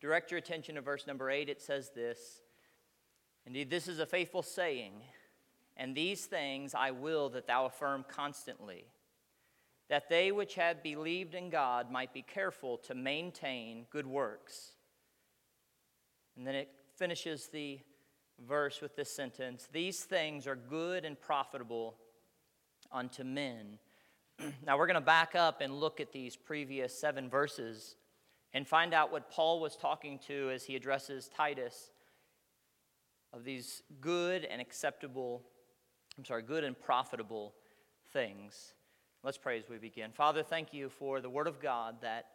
direct your attention to verse number 8. It says this Indeed, this is a faithful saying, and these things I will that thou affirm constantly, that they which have believed in God might be careful to maintain good works. And then it finishes the verse with this sentence These things are good and profitable unto men. now we're going to back up and look at these previous seven verses and find out what Paul was talking to as he addresses Titus of these good and acceptable, I'm sorry, good and profitable things. Let's pray as we begin. Father, thank you for the Word of God that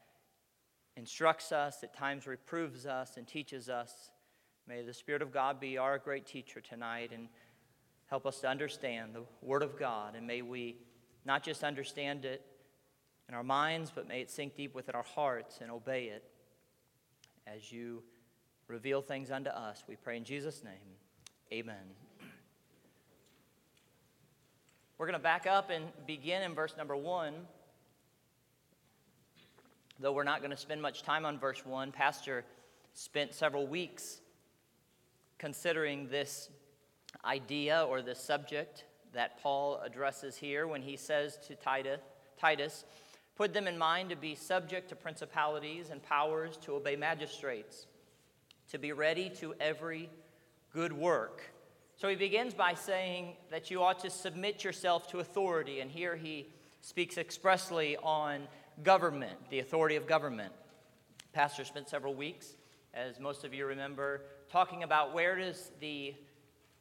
instructs us, at times reproves us, and teaches us. May the Spirit of God be our great teacher tonight and help us to understand the Word of God. And may we not just understand it in our minds, but may it sink deep within our hearts and obey it as you reveal things unto us. We pray in Jesus' name. Amen. We're going to back up and begin in verse number one. Though we're not going to spend much time on verse one, Pastor spent several weeks considering this idea or this subject that Paul addresses here when he says to Titus, Put them in mind to be subject to principalities and powers, to obey magistrates, to be ready to every good work. So he begins by saying that you ought to submit yourself to authority, and here he speaks expressly on government, the authority of government. Pastor spent several weeks, as most of you remember, talking about where does the,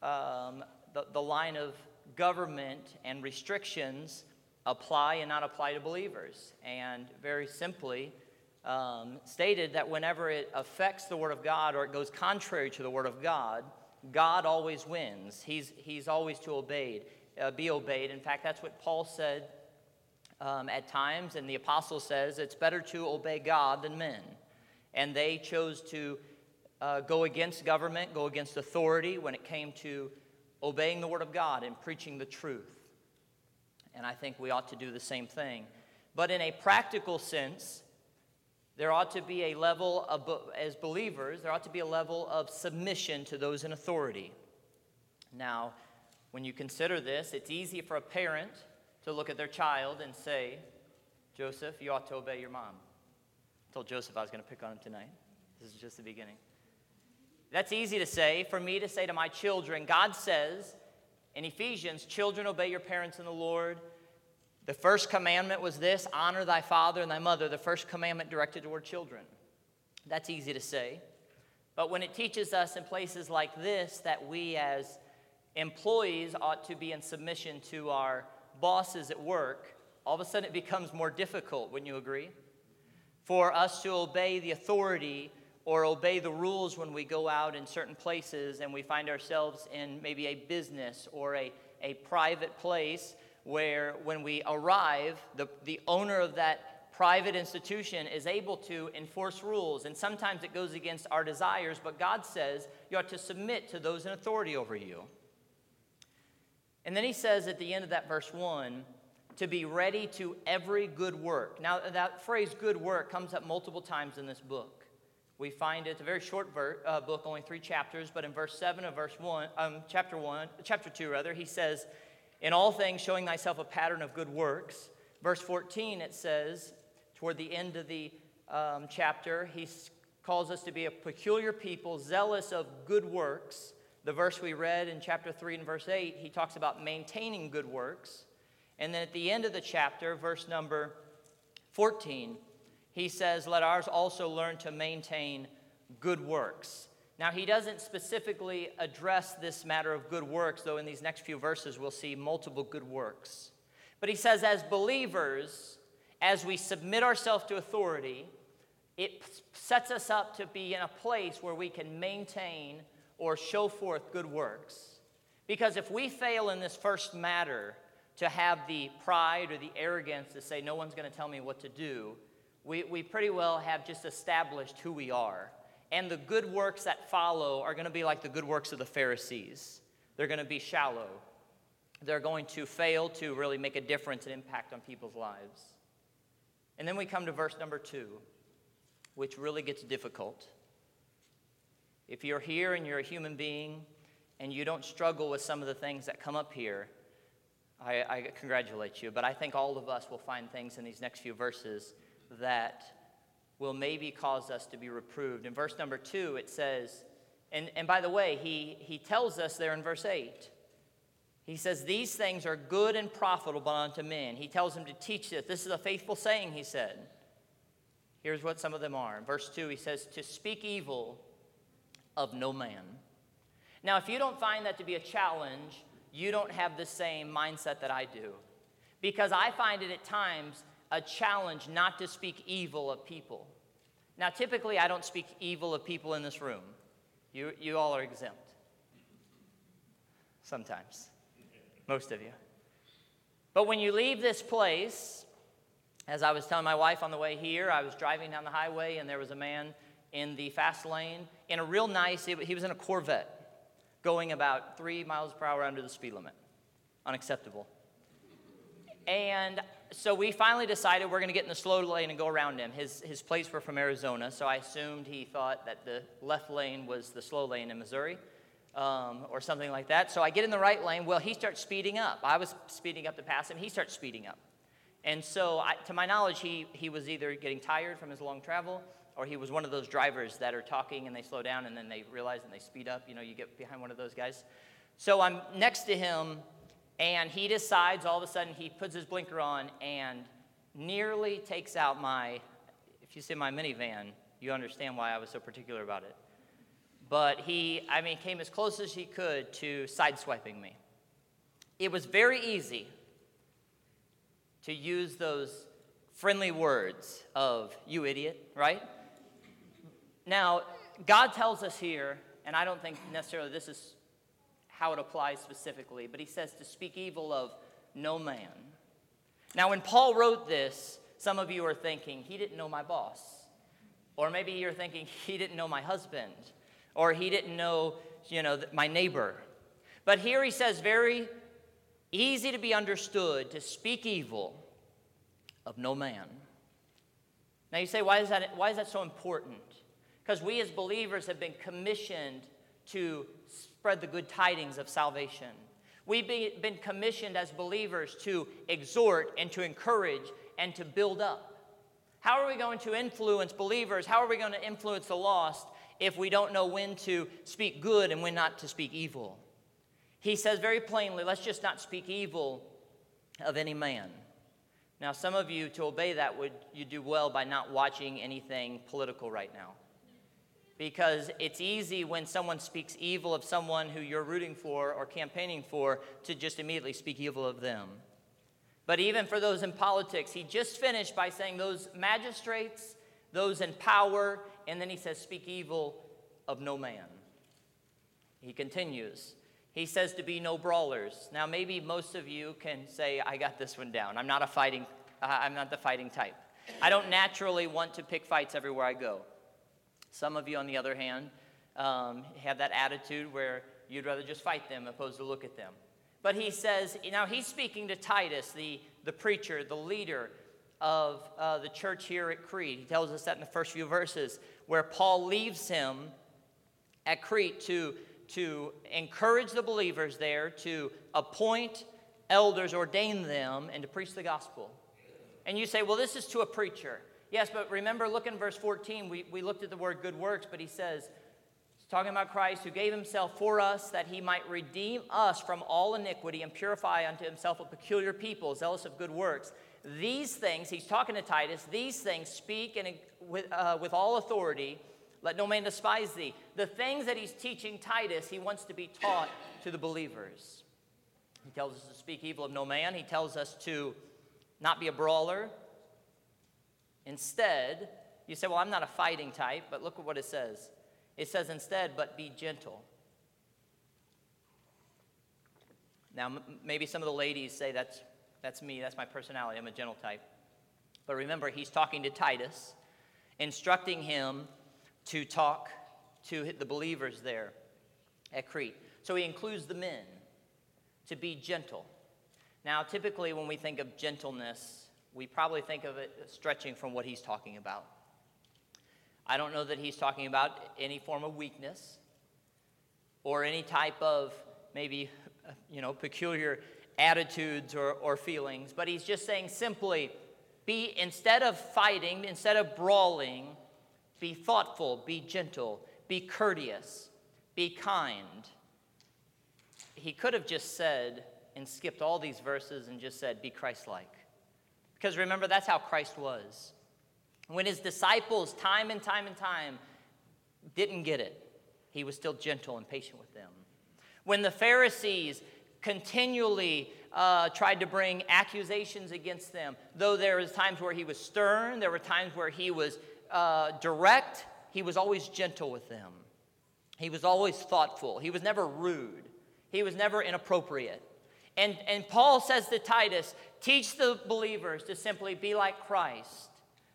um, the, the line of government and restrictions apply and not apply to believers. And very simply, um, stated that whenever it affects the Word of God or it goes contrary to the Word of God, God always wins. He's, he's always to obeyed, uh, be obeyed. In fact, that's what Paul said um, at times, and the apostle says it's better to obey God than men. And they chose to uh, go against government, go against authority when it came to obeying the Word of God and preaching the truth think we ought to do the same thing. But in a practical sense, there ought to be a level of, as believers, there ought to be a level of submission to those in authority. Now, when you consider this, it's easy for a parent to look at their child and say, Joseph, you ought to obey your mom. I told Joseph I was going to pick on him tonight. This is just the beginning. That's easy to say. For me to say to my children, God says in Ephesians, children, obey your parents in the Lord. The first commandment was this honor thy father and thy mother, the first commandment directed toward children. That's easy to say. But when it teaches us in places like this that we as employees ought to be in submission to our bosses at work, all of a sudden it becomes more difficult, wouldn't you agree? For us to obey the authority or obey the rules when we go out in certain places and we find ourselves in maybe a business or a, a private place where when we arrive, the, the owner of that private institution is able to enforce rules. And sometimes it goes against our desires, but God says you ought to submit to those in authority over you. And then he says at the end of that verse 1 to be ready to every good work. Now, that phrase good work comes up multiple times in this book we find it's a very short ver- uh, book, only three chapters, but in verse 7 of verse 1, um, chapter 1, chapter 2 rather, he says, In all things showing thyself a pattern of good works. Verse 14, it says, toward the end of the um, chapter, he calls us to be a peculiar people, zealous of good works. The verse we read in chapter 3 and verse 8, he talks about maintaining good works. And then at the end of the chapter, verse number 14, he says, Let ours also learn to maintain good works. Now, he doesn't specifically address this matter of good works, though in these next few verses we'll see multiple good works. But he says, as believers, as we submit ourselves to authority, it sets us up to be in a place where we can maintain or show forth good works. Because if we fail in this first matter to have the pride or the arrogance to say, no one's going to tell me what to do, we, we pretty well have just established who we are. And the good works that follow are going to be like the good works of the Pharisees. They're going to be shallow. They're going to fail to really make a difference and impact on people's lives. And then we come to verse number two, which really gets difficult. If you're here and you're a human being and you don't struggle with some of the things that come up here, I, I congratulate you. But I think all of us will find things in these next few verses that will maybe cause us to be reproved. In verse number two, it says, and, and by the way, he, he tells us there in verse 8, he says, These things are good and profitable unto men. He tells them to teach this. This is a faithful saying, he said. Here's what some of them are. In verse 2, he says, To speak evil of no man. Now, if you don't find that to be a challenge, you don't have the same mindset that I do. Because I find it at times a challenge not to speak evil of people. Now, typically, I don't speak evil of people in this room. You, you all are exempt. Sometimes. Most of you. But when you leave this place, as I was telling my wife on the way here, I was driving down the highway and there was a man in the fast lane in a real nice, he was in a Corvette going about three miles per hour under the speed limit. Unacceptable. And so we finally decided we're going to get in the slow lane and go around him. His, his plates were from Arizona, so I assumed he thought that the left lane was the slow lane in Missouri um, or something like that. So I get in the right lane. Well, he starts speeding up. I was speeding up to pass him. He starts speeding up. And so, I, to my knowledge, he, he was either getting tired from his long travel or he was one of those drivers that are talking and they slow down and then they realize and they speed up. You know, you get behind one of those guys. So I'm next to him and he decides all of a sudden he puts his blinker on and nearly takes out my, if you see my minivan, you understand why I was so particular about it. But he, I mean, came as close as he could to sideswiping me. It was very easy to use those friendly words of, you idiot, right? Now, God tells us here, and I don't think necessarily this is how it applies specifically, but he says to speak evil of no man. Now, when Paul wrote this, some of you are thinking, he didn't know my boss. Or maybe you're thinking, he didn't know my husband. Or he didn't know, you know, my neighbor. But here he says, very easy to be understood to speak evil of no man. Now you say, why is that, why is that so important? Because we as believers have been commissioned to spread the good tidings of salvation. We've been commissioned as believers to exhort and to encourage and to build up. How are we going to influence believers? How are we going to influence the lost if we don't know when to speak good and when not to speak evil? He says very plainly, let's just not speak evil of any man. Now, some of you, to obey that, would you do well by not watching anything political right now. Because it's easy when someone speaks evil of someone who you're rooting for or campaigning for to just immediately speak evil of them. But even for those in politics, he just finished by saying those magistrates, those in power, and then he says, speak evil of no man. He continues, he says to be no brawlers. Now, maybe most of you can say, I got this one down. I'm not a fighting, I'm not the fighting type. I don't naturally want to pick fights everywhere I go. Some of you, on the other hand, um, have that attitude where you'd rather just fight them opposed to look at them. But he says, now he's speaking to Titus, the, the preacher, the leader of uh, the church here at Crete. He tells us that in the first few verses, where Paul leaves him at Crete to to encourage the believers there to appoint elders, ordain them, and to preach the gospel. And you say, well, this is to a preacher. Yes, but remember, look in verse 14. We, we looked at the word good works, but he says, he's talking about Christ who gave himself for us that he might redeem us from all iniquity and purify unto himself a peculiar people, zealous of good works. These things, he's talking to Titus, these things speak in, with, uh, with all authority let no man despise thee. The things that he's teaching Titus, he wants to be taught to the believers. He tells us to speak evil of no man. He tells us to not be a brawler. Instead, you say, Well, I'm not a fighting type, but look at what it says. It says instead, but be gentle. Now, m- maybe some of the ladies say, that's, that's me, that's my personality, I'm a gentle type. But remember, he's talking to Titus, instructing him to talk to the believers there at Crete. So he includes the men to be gentle. Now, typically, when we think of gentleness, we probably think of it stretching from what he's talking about. I don't know that he's talking about any form of weakness or any type of maybe, you know, peculiar attitudes or, or feelings, but he's just saying simply be, instead of fighting, instead of brawling, be thoughtful, be gentle, be courteous, be kind. He could have just said and skipped all these verses and just said, be Christ like. Because remember, that's how Christ was. When his disciples, time and time and time, didn't get it, he was still gentle and patient with them. When the Pharisees continually uh, tried to bring accusations against them, though there was times where he was stern, there were times where he was uh, direct, he was always gentle with them. He was always thoughtful. He was never rude. He was never inappropriate. And, and Paul says to Titus, teach the believers to simply be like Christ,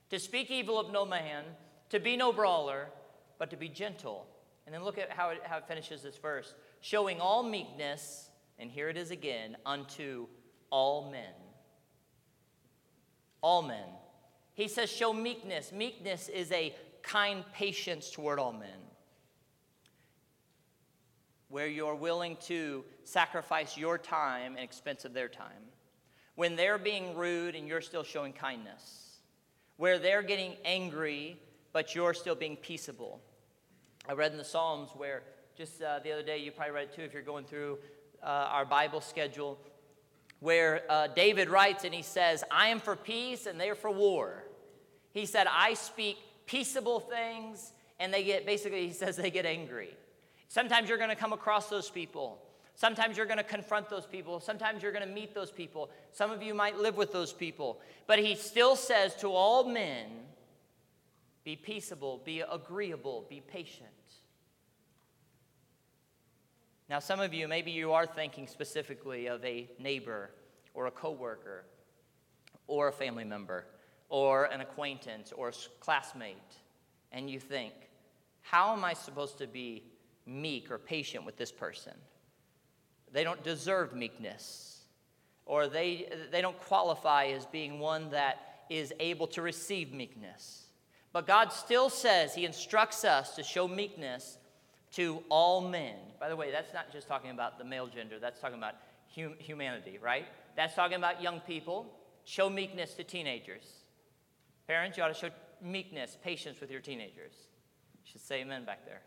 to speak evil of no man, to be no brawler, but to be gentle. And then look at how it, how it finishes this verse showing all meekness, and here it is again, unto all men. All men. He says, show meekness. Meekness is a kind patience toward all men where you're willing to sacrifice your time and expense of their time. When they're being rude and you're still showing kindness. Where they're getting angry, but you're still being peaceable. I read in the Psalms where just uh, the other day, you probably read too if you're going through uh, our Bible schedule, where uh, David writes and he says, I am for peace and they're for war. He said, I speak peaceable things, and they get basically, he says, they get angry. Sometimes you're going to come across those people. Sometimes you're going to confront those people. Sometimes you're going to meet those people. Some of you might live with those people. But he still says to all men be peaceable, be agreeable, be patient. Now, some of you, maybe you are thinking specifically of a neighbor or a coworker or a family member or an acquaintance or a classmate, and you think, how am I supposed to be meek or patient with this person. They don't deserve meekness, or they, they don't qualify as being one that is able to receive meekness. But God still says, He instructs us to show meekness to all men. By the way, that's not just talking about the male gender, that's talking about hum- humanity, right? That's talking about young people. Show meekness to teenagers. Parents, you ought to show meekness, patience with your teenagers. You should say amen back there.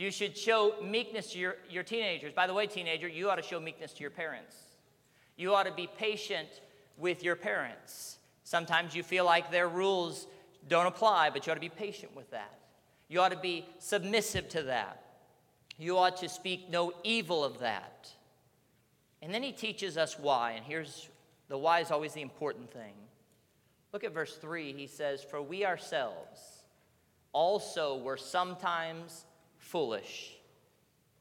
You should show meekness to your, your teenagers. By the way, teenager, you ought to show meekness to your parents. You ought to be patient with your parents. Sometimes you feel like their rules don't apply, but you ought to be patient with that. You ought to be submissive to that. You ought to speak no evil of that. And then he teaches us why, and here's the why is always the important thing. Look at verse 3. He says, For we ourselves also were sometimes foolish.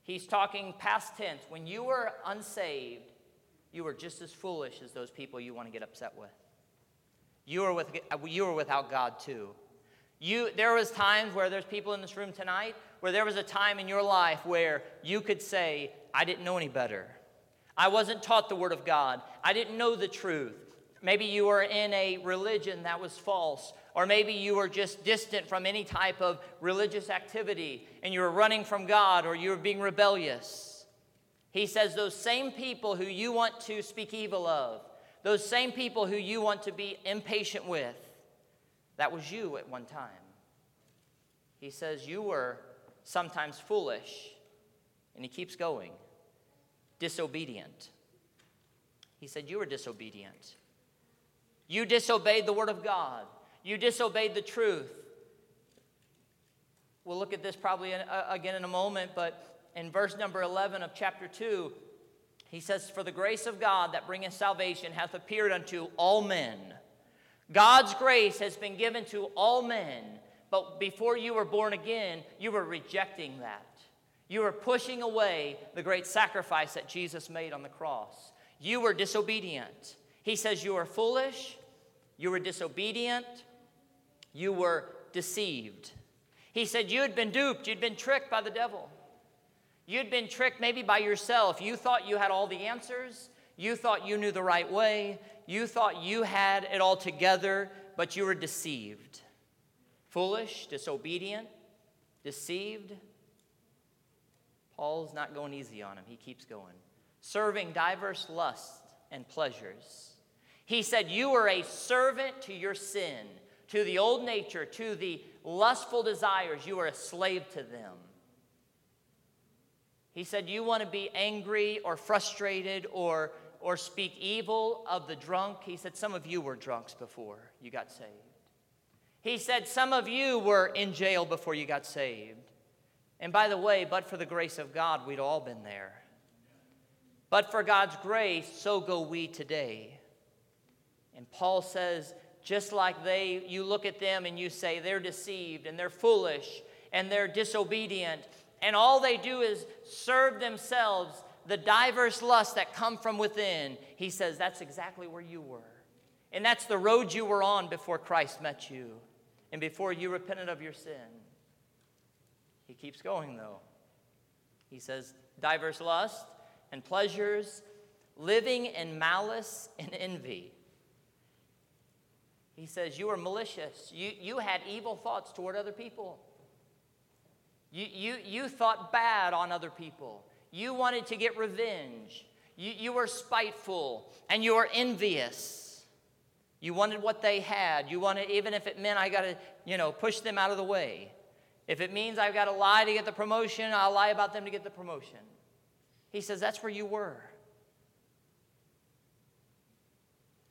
He's talking past tense. When you were unsaved, you were just as foolish as those people you want to get upset with. You were, with, uh, you were without God too. You, there was times where there's people in this room tonight where there was a time in your life where you could say, I didn't know any better. I wasn't taught the Word of God. I didn't know the truth. Maybe you were in a religion that was false, or maybe you were just distant from any type of religious activity and you were running from God or you were being rebellious. He says, Those same people who you want to speak evil of, those same people who you want to be impatient with, that was you at one time. He says, You were sometimes foolish. And he keeps going disobedient. He said, You were disobedient. You disobeyed the word of God. You disobeyed the truth. We'll look at this probably in, uh, again in a moment, but in verse number 11 of chapter 2, he says, For the grace of God that bringeth salvation hath appeared unto all men. God's grace has been given to all men, but before you were born again, you were rejecting that. You were pushing away the great sacrifice that Jesus made on the cross. You were disobedient. He says, You were foolish, you were disobedient, you were deceived. He said, You had been duped, you'd been tricked by the devil. You'd been tricked maybe by yourself. You thought you had all the answers, you thought you knew the right way, you thought you had it all together, but you were deceived. foolish, disobedient, deceived. Paul's not going easy on him. He keeps going. Serving diverse lusts and pleasures. He said, You were a servant to your sin, to the old nature, to the lustful desires. You are a slave to them. He said, You want to be angry or frustrated or, or speak evil of the drunk? He said, Some of you were drunks before you got saved. He said, Some of you were in jail before you got saved. And by the way, but for the grace of God, we'd all been there. But for God's grace, so go we today. And Paul says, just like they, you look at them and you say they're deceived and they're foolish and they're disobedient, and all they do is serve themselves the diverse lusts that come from within. He says that's exactly where you were. And that's the road you were on before Christ met you and before you repented of your sin. He keeps going, though. He says, diverse lust and pleasures, living in malice and envy. He says, You were malicious. You, you had evil thoughts toward other people. You, you, you thought bad on other people. You wanted to get revenge. You, you were spiteful and you were envious. You wanted what they had. You wanted, even if it meant I got to, you know, push them out of the way. If it means I've got to lie to get the promotion, I'll lie about them to get the promotion. He says, That's where you were.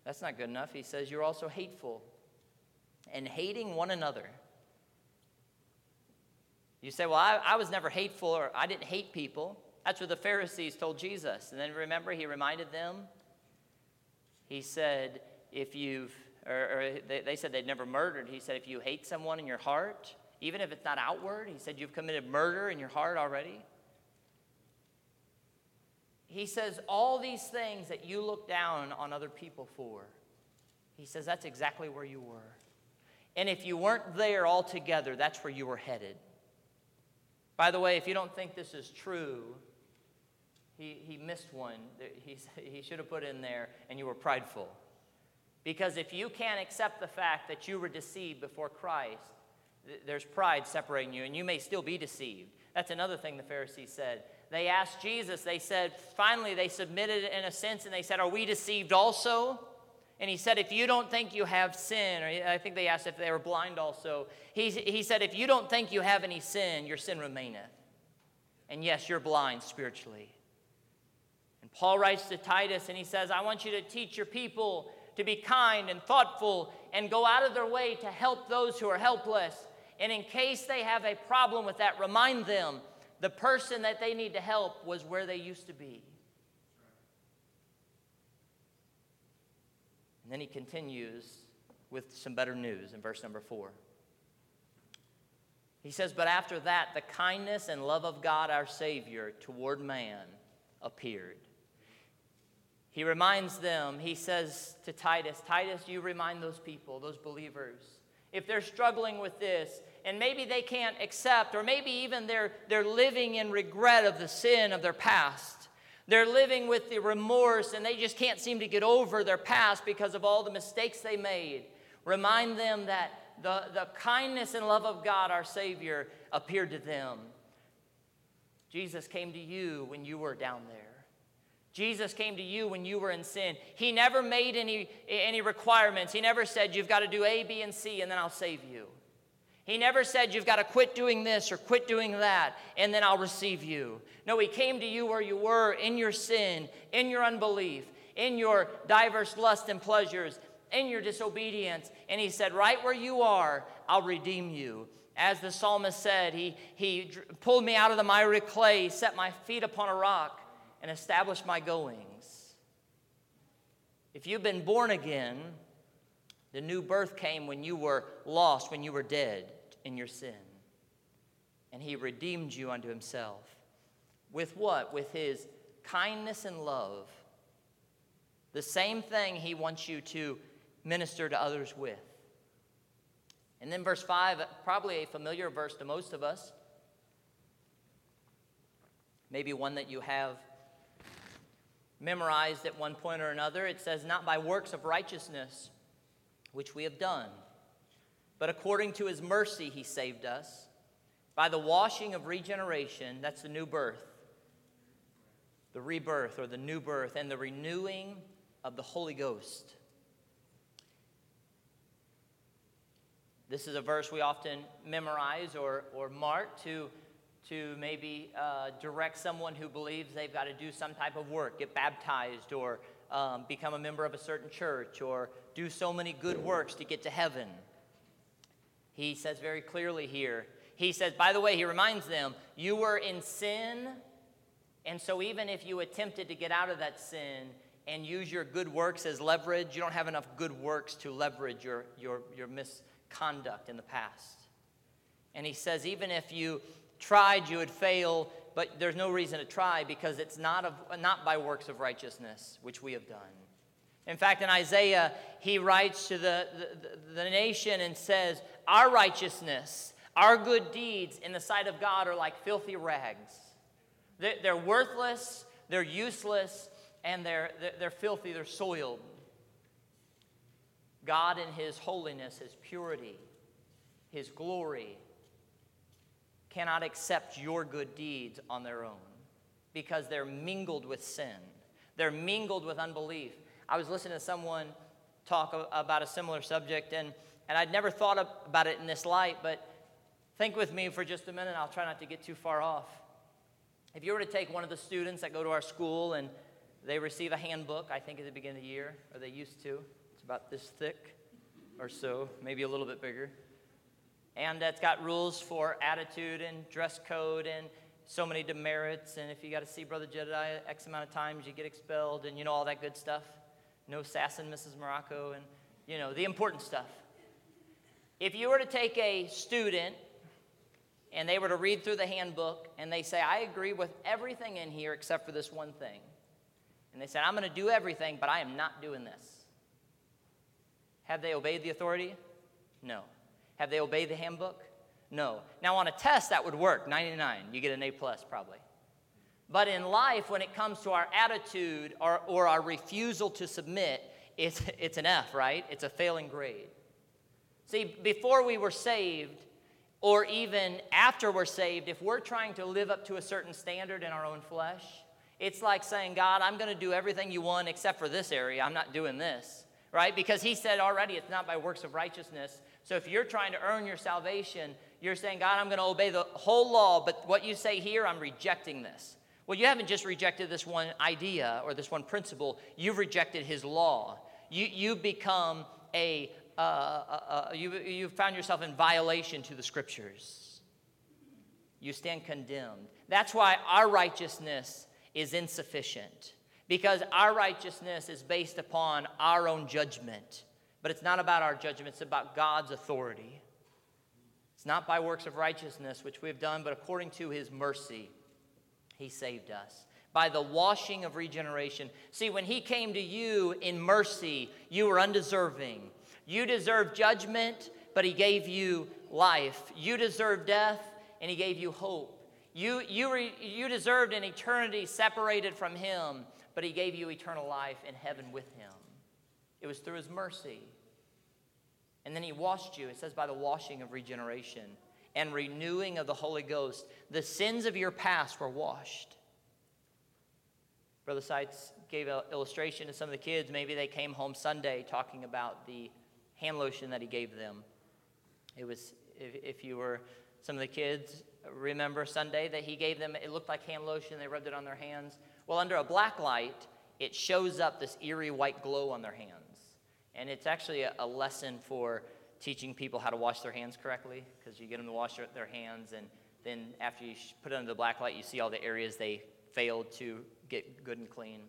That's not good enough. He says, You're also hateful and hating one another. You say, Well, I, I was never hateful or I didn't hate people. That's what the Pharisees told Jesus. And then remember, he reminded them, he said, if you've, or, or they, they said they'd never murdered. He said, if you hate someone in your heart, even if it's not outward, he said, you've committed murder in your heart already. He says, all these things that you look down on other people for, he says, that's exactly where you were. And if you weren't there altogether, that's where you were headed. By the way, if you don't think this is true, he, he missed one. He, he should have put in there, and you were prideful. Because if you can't accept the fact that you were deceived before Christ, th- there's pride separating you, and you may still be deceived. That's another thing the Pharisees said. They asked Jesus, they said, finally, they submitted in a sense, and they said, Are we deceived also? And he said, If you don't think you have sin, or I think they asked if they were blind also, he, he said, If you don't think you have any sin, your sin remaineth. And yes, you're blind spiritually. And Paul writes to Titus, and he says, I want you to teach your people to be kind and thoughtful and go out of their way to help those who are helpless. And in case they have a problem with that, remind them the person that they need to help was where they used to be. And then he continues with some better news in verse number four. He says, But after that, the kindness and love of God our Savior toward man appeared. He reminds them, he says to Titus, Titus, you remind those people, those believers, if they're struggling with this, and maybe they can't accept, or maybe even they're, they're living in regret of the sin of their past. They're living with the remorse and they just can't seem to get over their past because of all the mistakes they made. Remind them that the, the kindness and love of God, our Savior, appeared to them. Jesus came to you when you were down there. Jesus came to you when you were in sin. He never made any, any requirements. He never said, You've got to do A, B, and C, and then I'll save you. He never said, You've got to quit doing this or quit doing that, and then I'll receive you. No, He came to you where you were in your sin, in your unbelief, in your diverse lust and pleasures, in your disobedience. And He said, Right where you are, I'll redeem you. As the psalmist said, He, he pulled me out of the miry clay, set my feet upon a rock and established my goings. If you've been born again, the new birth came when you were lost, when you were dead in your sin. And he redeemed you unto himself. With what? With his kindness and love. The same thing he wants you to minister to others with. And then verse 5, probably a familiar verse to most of us. Maybe one that you have memorized at one point or another. It says, Not by works of righteousness which we have done, But according to his mercy, he saved us by the washing of regeneration, that's the new birth, the rebirth or the new birth, and the renewing of the Holy Ghost. This is a verse we often memorize or, or mark to, to maybe uh, direct someone who believes they've got to do some type of work, get baptized, or um, become a member of a certain church, or do so many good works to get to heaven. He says very clearly here, he says, by the way, he reminds them, you were in sin, and so even if you attempted to get out of that sin, and use your good works as leverage, you don't have enough good works to leverage your, your, your mis, conduct in the past. And he says, even if you tried, you would fail, but there's no reason to try because it's not, of, not by works of righteousness, which we have done. In fact, in Isaiah, he writes to the, the, the nation and says, Our righteousness, our good deeds in the sight of God are like filthy rags. They're, worthless, they're useless, and they're, they're filthy, they're soiled. God, in His holiness, His purity, His glory, cannot accept your good deeds on their own because they're mingled with sin. They're mingled with unbelief. I was listening to someone talk about a similar subject, and, and I'd never thought about it in this light, but think with me for just a minute. I'll try not to get too far off. If you were to take one of the students that go to our school and they receive a handbook, I think at the beginning of the year, or they used to, it's about this thick or so, maybe a little bit bigger. And it's got rules for attitude and dress code and so many demerits. And if you got to see Brother Jedediah X amount of times, you get expelled and you know all that good stuff. No sassing Mrs. Morocco and, you know, the important stuff. If you were to take a student and they were to read through the handbook and they say, I agree with everything in here except for this one thing. And they said, I'm going to do everything, but I am not doing this. Have they obeyed the authority? No. Have they obeyed the handbook? No. Now, on a test, that would work 99. You get an A plus probably. But in life, when it comes to our attitude or, or our refusal to submit, it's, it's an F, right? It's a failing grade. See, before we were saved, or even after we're saved, if we're trying to live up to a certain standard in our own flesh, it's like saying, God, I'm going to do everything you want except for this area. I'm not doing this right? Because he said already it's not by works of righteousness. So if you're trying to earn your salvation, you're saying, God, I'm going to obey the whole law, but what you say here, I'm rejecting this. Well, you haven't just rejected this one idea or this one principle, you've rejected his law. You, you become a, uh, uh, uh, you, you found yourself in violation to the scriptures. You stand condemned. That's why our righteousness is insufficient because our righteousness is based upon our own judgment. But it's not about our judgment, it's about God's authority. It's not by works of righteousness which we have done, but according to his mercy, he saved us. By the washing of regeneration. See, when he came to you in mercy, you were undeserving. You deserved judgment, but he gave you life. You deserved death, and he gave you hope. You, you, re, you deserved an eternity separated from him, but he gave you eternal life in heaven with him. It was through his mercy. And then he washed you, it says, by the washing of regeneration and renewing of the Holy Ghost. The sins of your past were washed. Brother Seitz gave an illustration to some of the kids. Maybe they came home Sunday talking about the hand lotion that he gave them. It was, if, if you were some of the kids, remember Sunday that he gave them, it looked like hand lotion. They rubbed it on their hands. Well, under a black light, it shows up this eerie white glow on their hands. And it's actually a, a lesson for teaching people how to wash their hands correctly because you get them to wash their hands, and then after you put it under the black light, you see all the areas they failed to get good and clean.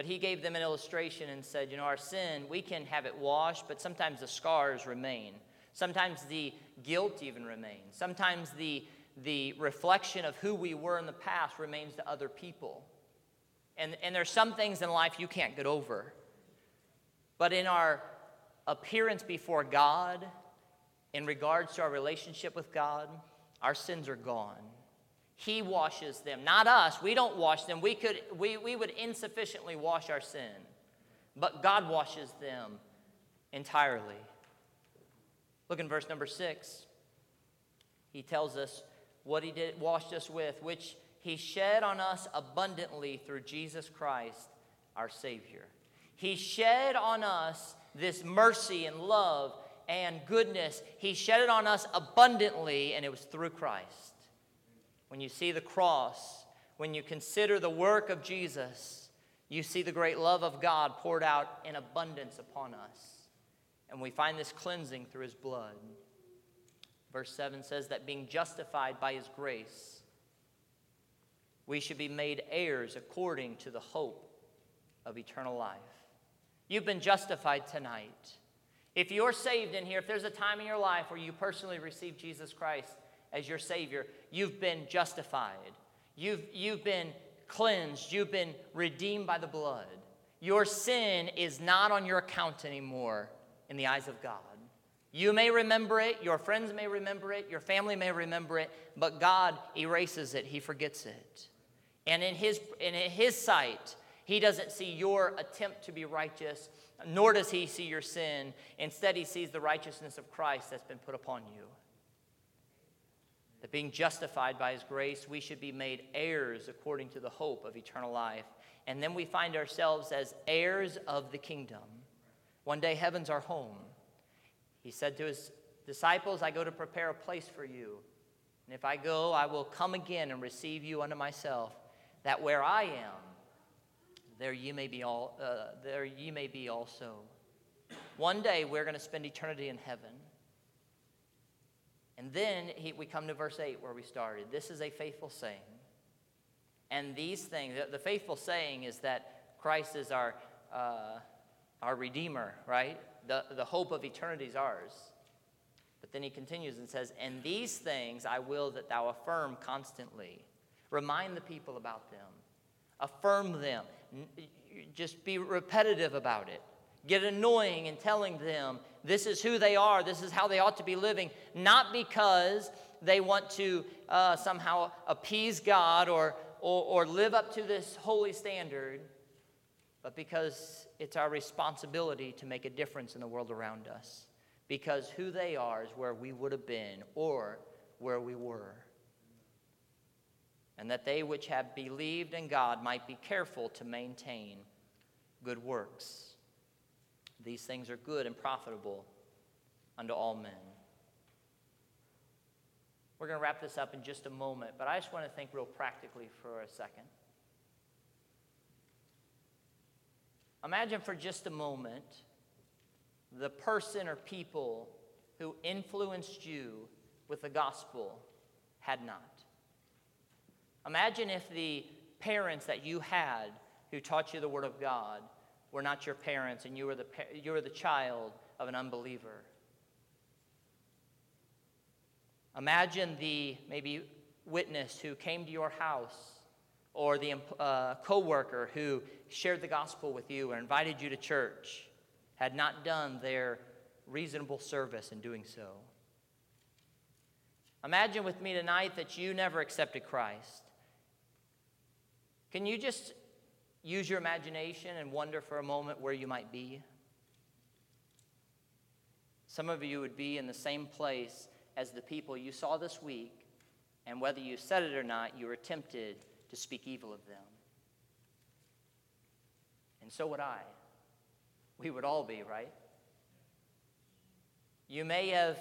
But he gave them an illustration and said, You know, our sin, we can have it washed, but sometimes the scars remain. Sometimes the guilt even remains. Sometimes the, the reflection of who we were in the past remains to other people. And, and there's some things in life you can't get over. But in our appearance before God, in regards to our relationship with God, our sins are gone. He washes them, not us. We don't wash them. We, could, we, we would insufficiently wash our sin. But God washes them entirely. Look in verse number six. He tells us what he did, washed us with, which he shed on us abundantly through Jesus Christ, our Savior. He shed on us this mercy and love and goodness. He shed it on us abundantly, and it was through Christ. When you see the cross, when you consider the work of Jesus, you see the great love of God poured out in abundance upon us. And we find this cleansing through his blood. Verse 7 says that being justified by his grace, we should be made heirs according to the hope of eternal life. You've been justified tonight. If you're saved in here, if there's a time in your life where you personally received Jesus Christ as your Savior, you've been justified. You've, you've been cleansed. You've been redeemed by the blood. Your sin is not on your account anymore in the eyes of God. You may remember it, your friends may remember it, your family may remember it, but God erases it, He forgets it. And in His, in his sight, he doesn't see your attempt to be righteous, nor does he see your sin. Instead, he sees the righteousness of Christ that's been put upon you. That being justified by his grace, we should be made heirs according to the hope of eternal life. And then we find ourselves as heirs of the kingdom. One day, heaven's our home. He said to his disciples, I go to prepare a place for you. And if I go, I will come again and receive you unto myself, that where I am, there ye may be all uh, there ye may be also one day we're going to spend eternity in heaven and then he, we come to verse 8 where we started. This is a faithful saying. And these things the, the faithful saying is that christ is our uh, our redeemer right? The, the hope of eternity is ours. But then he continues and says and these things i will that thou affirm constantly. Remind the people about them. Affirm them. Just be repetitive about it. Get annoying in telling them this is who they are, this is how they ought to be living, not because they want to uh, somehow appease God or, or, or live up to this holy standard, but because it's our responsibility to make a difference in the world around us. Because who they are is where we would have been or where we were and that they which have believed in God might be careful to maintain good works. These things are good and profitable unto all men. We're going to wrap this up in just a moment, but I just want to think real practically for a second. Imagine for just a moment the person or people who influenced you with the gospel had not. Imagine if the parents that you had who taught you the Word of God were not your parents and you were the, you were the child of an unbeliever. Imagine the maybe witness who came to your house or the uh, coworker who shared the gospel with you or invited you to church had not done their reasonable service in doing so. Imagine with me tonight that you never accepted Christ. Can you just use your imagination and wonder for a moment where you might be? Some of you would be in the same place as the people you saw this week, and whether you said it or not, you were tempted to speak evil of them. And so would I. We would all be, right? You may have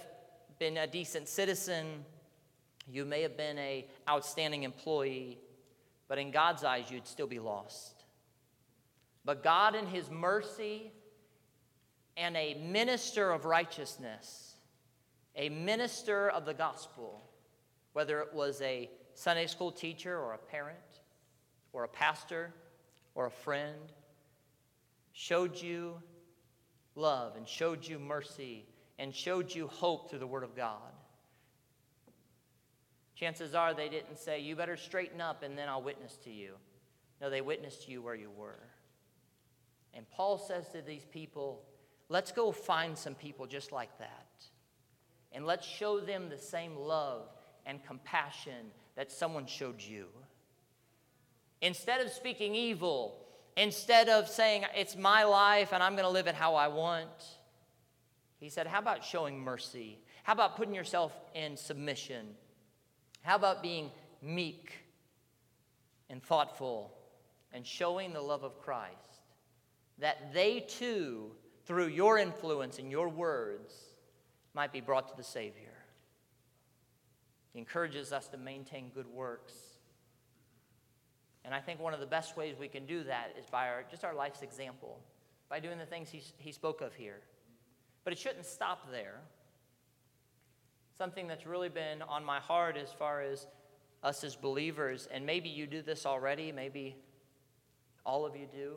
been a decent citizen, you may have been a outstanding employee, but in God's eyes, you'd still be lost. But God, in His mercy and a minister of righteousness, a minister of the gospel, whether it was a Sunday school teacher or a parent or a pastor or a friend, showed you love and showed you mercy and showed you hope through the Word of God. Chances are they didn't say, You better straighten up and then I'll witness to you. No, they witnessed to you where you were. And Paul says to these people, Let's go find some people just like that. And let's show them the same love and compassion that someone showed you. Instead of speaking evil, instead of saying, It's my life and I'm going to live it how I want, He said, How about showing mercy? How about putting yourself in submission? How about being meek and thoughtful and showing the love of Christ? That they too, through your influence and your words, might be brought to the Savior. He encourages us to maintain good works. And I think one of the best ways we can do that is by our, just our life's example, by doing the things he, he spoke of here. But it shouldn't stop there. Something that's really been on my heart as far as us as believers, and maybe you do this already, maybe all of you do,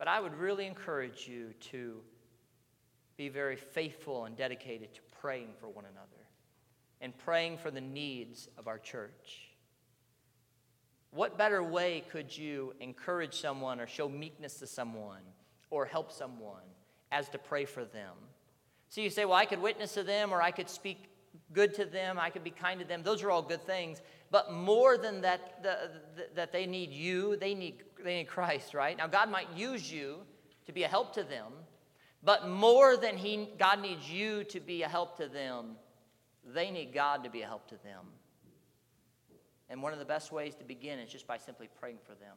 but I would really encourage you to be very faithful and dedicated to praying for one another and praying for the needs of our church. What better way could you encourage someone or show meekness to someone or help someone as to pray for them? So you say, well, I could witness to them or I could speak good to them, I could be kind to them. Those are all good things. But more than that, the, the, that they need you, they need, they need Christ, right? Now, God might use you to be a help to them, but more than he, God needs you to be a help to them, they need God to be a help to them. And one of the best ways to begin is just by simply praying for them.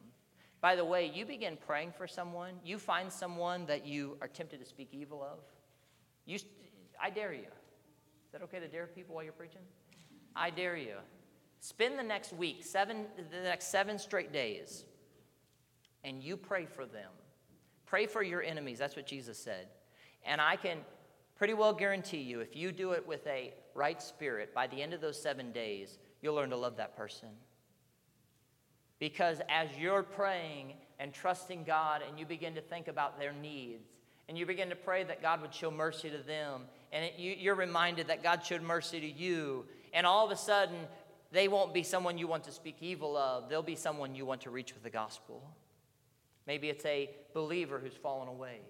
By the way, you begin praying for someone, you find someone that you are tempted to speak evil of. You, I dare you. Is that okay to dare people while you're preaching? I dare you. Spend the next week, seven, the next seven straight days, and you pray for them. Pray for your enemies. That's what Jesus said. And I can pretty well guarantee you, if you do it with a right spirit, by the end of those seven days, you'll learn to love that person. Because as you're praying and trusting God and you begin to think about their needs, and you begin to pray that God would show mercy to them, and it, you, you're reminded that God showed mercy to you, and all of a sudden, they won't be someone you want to speak evil of, they'll be someone you want to reach with the gospel. Maybe it's a believer who's fallen away.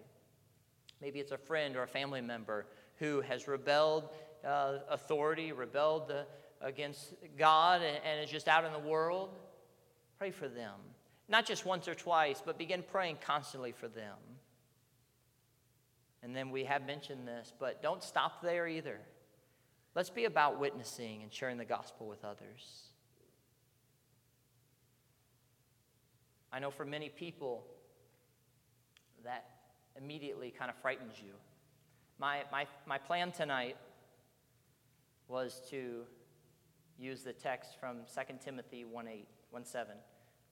Maybe it's a friend or a family member who has rebelled uh, authority, rebelled the, against God, and, and is just out in the world. Pray for them. Not just once or twice, but begin praying constantly for them. And then we have mentioned this, but don't stop there either. Let's be about witnessing and sharing the gospel with others. I know for many people that immediately kind of frightens you. My, my, my plan tonight was to use the text from 2 Timothy 1 8, 1 7,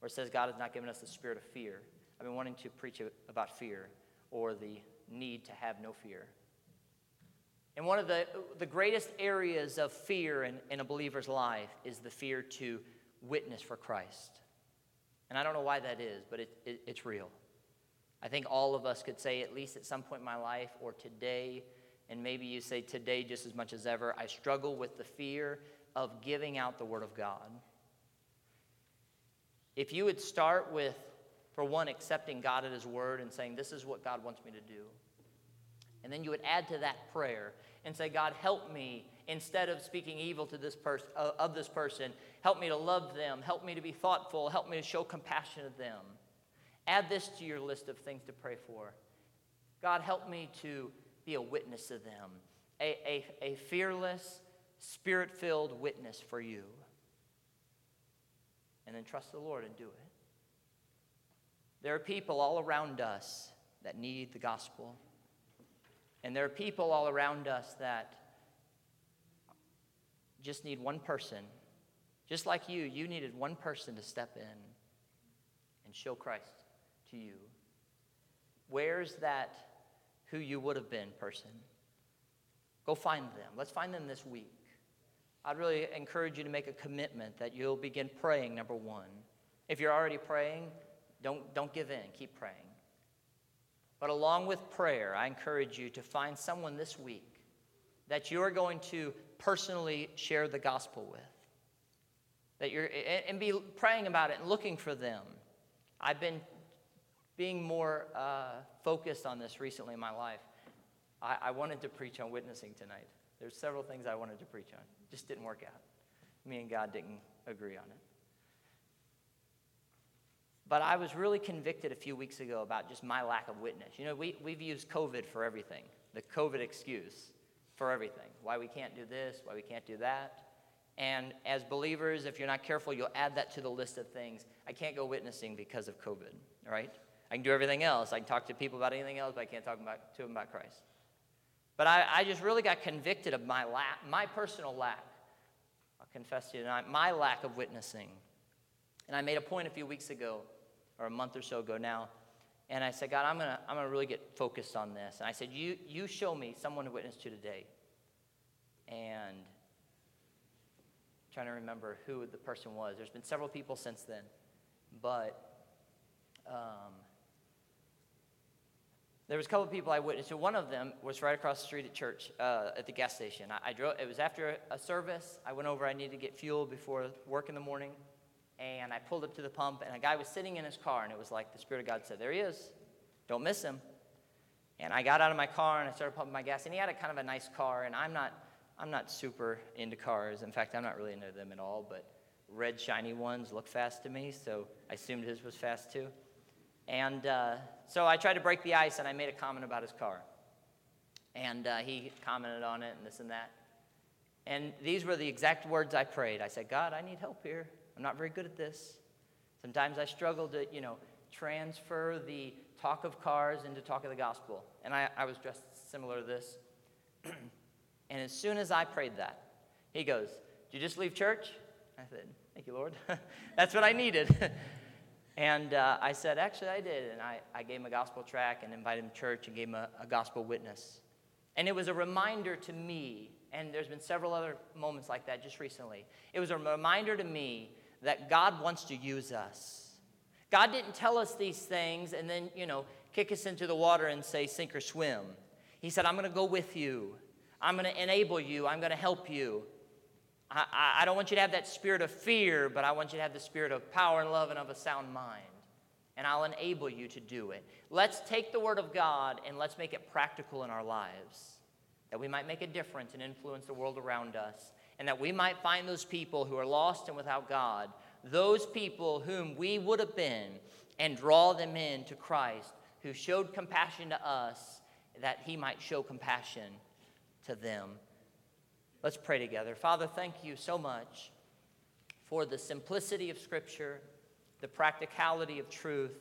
where it says, God has not given us the spirit of fear. I've been wanting to preach about fear or the need to have no fear. And one of the, the greatest areas of fear in, in a believer's life is the fear to witness for Christ. And I don't know why that is, but it, it, it's real. I think all of us could say, at least at some point in my life or today, and maybe you say today just as much as ever, I struggle with the fear of giving out the Word of God. If you would start with, for one, accepting God at His Word and saying, This is what God wants me to do, and then you would add to that prayer and say, God, help me instead of speaking evil to this person uh, of this person. Help me to love them. Help me to be thoughtful. Help me to show compassion to them. Add this to your list of things to pray for. God, help me to be a witness to them, a, a, a fearless, spirit filled witness for you. And then trust the Lord and do it. There are people all around us that need the gospel. And there are people all around us that just need one person. Just like you, you needed one person to step in and show Christ to you. Where's that who you would have been person? Go find them. Let's find them this week. I'd really encourage you to make a commitment that you'll begin praying, number one. If you're already praying, don't, don't give in, keep praying. But along with prayer, I encourage you to find someone this week that you're going to personally share the gospel with. That you're, and be praying about it and looking for them. I've been being more uh, focused on this recently in my life. I, I wanted to preach on witnessing tonight. There's several things I wanted to preach on. Just didn't work out. Me and God didn't agree on it. But I was really convicted a few weeks ago about just my lack of witness. You know, we, we've used COVID for everything. the COVID excuse for everything. Why we can't do this, why we can't do that. And as believers, if you're not careful, you'll add that to the list of things. I can't go witnessing because of COVID, right? I can do everything else. I can talk to people about anything else, but I can't talk about, to them about Christ. But I, I just really got convicted of my lack, my personal lack. I'll confess to you tonight, my lack of witnessing. And I made a point a few weeks ago, or a month or so ago now, and I said, God, I'm gonna, I'm gonna really get focused on this. And I said, you, you show me someone to witness to today. And I'm trying to remember who the person was. There's been several people since then, but um, there was a couple of people I witnessed to. One of them was right across the street at church, uh, at the gas station. I, I, drove. It was after a service. I went over. I needed to get fuel before work in the morning, and I pulled up to the pump, and a guy was sitting in his car, and it was like the Spirit of God said, "There he is. Don't miss him." And I got out of my car and I started pumping my gas, and he had a kind of a nice car, and I'm not. I'm not super into cars. In fact, I'm not really into them at all. But red shiny ones look fast to me, so I assumed his was fast too. And uh, so I tried to break the ice and I made a comment about his car. And uh, he commented on it and this and that. And these were the exact words I prayed. I said, God, I need help here. I'm not very good at this. Sometimes I struggle to, you know, transfer the talk of cars into talk of the gospel. And I, I was dressed similar to this. and as soon as I prayed that, he goes, Did you just leave church? I said, Thank you, Lord. That's what I needed. And uh, I said, actually, I did. And I, I gave him a gospel track and invited him to church and gave him a, a gospel witness. And it was a reminder to me, and there's been several other moments like that just recently. It was a reminder to me that God wants to use us. God didn't tell us these things and then, you know, kick us into the water and say, sink or swim. He said, I'm going to go with you. I'm going to enable you. I'm going to help you. I, I don't want you to have that spirit of fear, but I want you to have the spirit of power and love and of a sound mind. And I'll enable you to do it. Let's take the Word of God and let's make it practical in our lives, that we might make a difference and influence the world around us, and that we might find those people who are lost and without God, those people whom we would have been, and draw them in to Christ, who showed compassion to us, that He might show compassion to them. Let's pray together. Father, thank you so much for the simplicity of Scripture, the practicality of truth.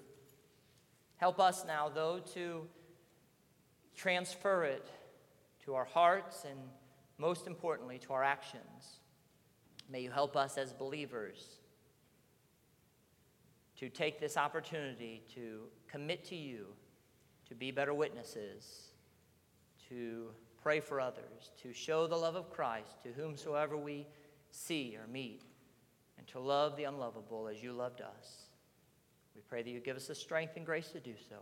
Help us now, though, to transfer it to our hearts and, most importantly, to our actions. May you help us as believers to take this opportunity to commit to you, to be better witnesses, to pray for others, to show the love of Christ to whomsoever we see or meet, and to love the unlovable as you loved us. We pray that you give us the strength and grace to do so.